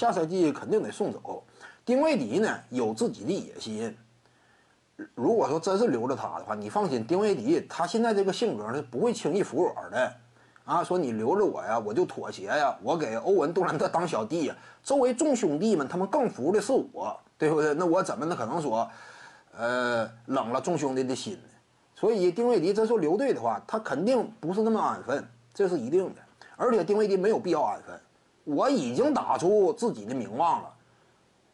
下赛季肯定得送走。丁威迪呢有自己的野心，如果说真是留着他的话，你放心，丁威迪他现在这个性格是不会轻易服软的。啊，说你留着我呀，我就妥协呀，我给欧文杜兰特当小弟呀，周围众兄弟们他们更服的是我，对不对？那我怎么能可能说，呃，冷了众兄弟的心呢？所以丁威迪这说留队的话，他肯定不是那么安分，这是一定的。而且丁威迪没有必要安分，我已经打出自己的名望了，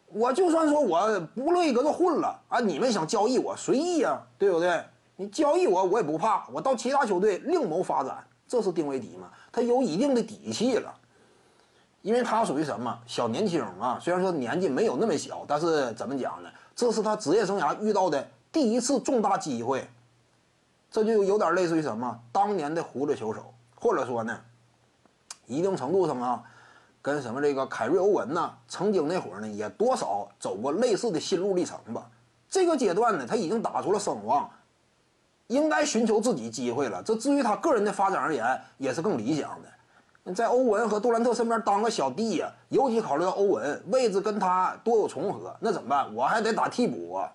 我就算说我不乐意搁这混了啊，你们想交易我随意呀，对不对？你交易我我也不怕，我到其他球队另谋发展。这是丁威迪嘛？他有一定的底气了，因为他属于什么小年轻啊？虽然说年纪没有那么小，但是怎么讲呢？这是他职业生涯遇到的第一次重大机会，这就有点类似于什么当年的胡子球手，或者说呢，一定程度上啊，跟什么这个凯瑞欧文呢，曾经那会儿呢，也多少走过类似的心路历程吧。这个阶段呢，他已经打出了声望。应该寻求自己机会了。这至于他个人的发展而言，也是更理想的。在欧文和杜兰特身边当个小弟呀，尤其考虑到欧文位置跟他多有重合，那怎么办？我还得打替补啊，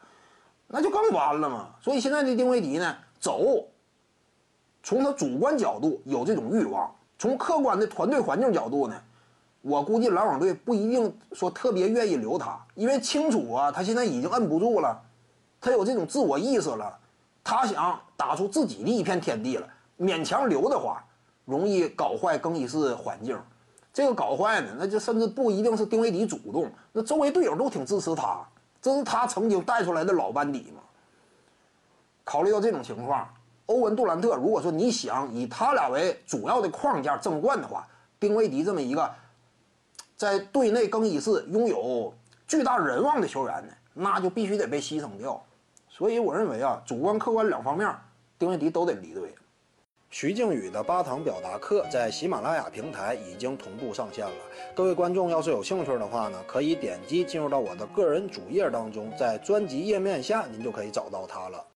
那就更完了嘛。所以现在的丁威迪呢，走，从他主观角度有这种欲望，从客观的团队环境角度呢，我估计篮网队不一定说特别愿意留他，因为清楚啊，他现在已经摁不住了，他有这种自我意识了。他想打出自己的一片天地了，勉强留的话，容易搞坏更衣室环境。这个搞坏呢，那就甚至不一定是丁威迪主动，那周围队友都挺支持他，这是他曾经带出来的老班底嘛。考虑到这种情况，欧文杜兰特，如果说你想以他俩为主要的框架争冠的话，丁威迪这么一个在队内更衣室拥有巨大人望的球员呢，那就必须得被牺牲掉。所以我认为啊，主观客观两方面，丁威迪都得离队。徐静宇的八堂表达课在喜马拉雅平台已经同步上线了。各位观众要是有兴趣的话呢，可以点击进入到我的个人主页当中，在专辑页面下您就可以找到它了。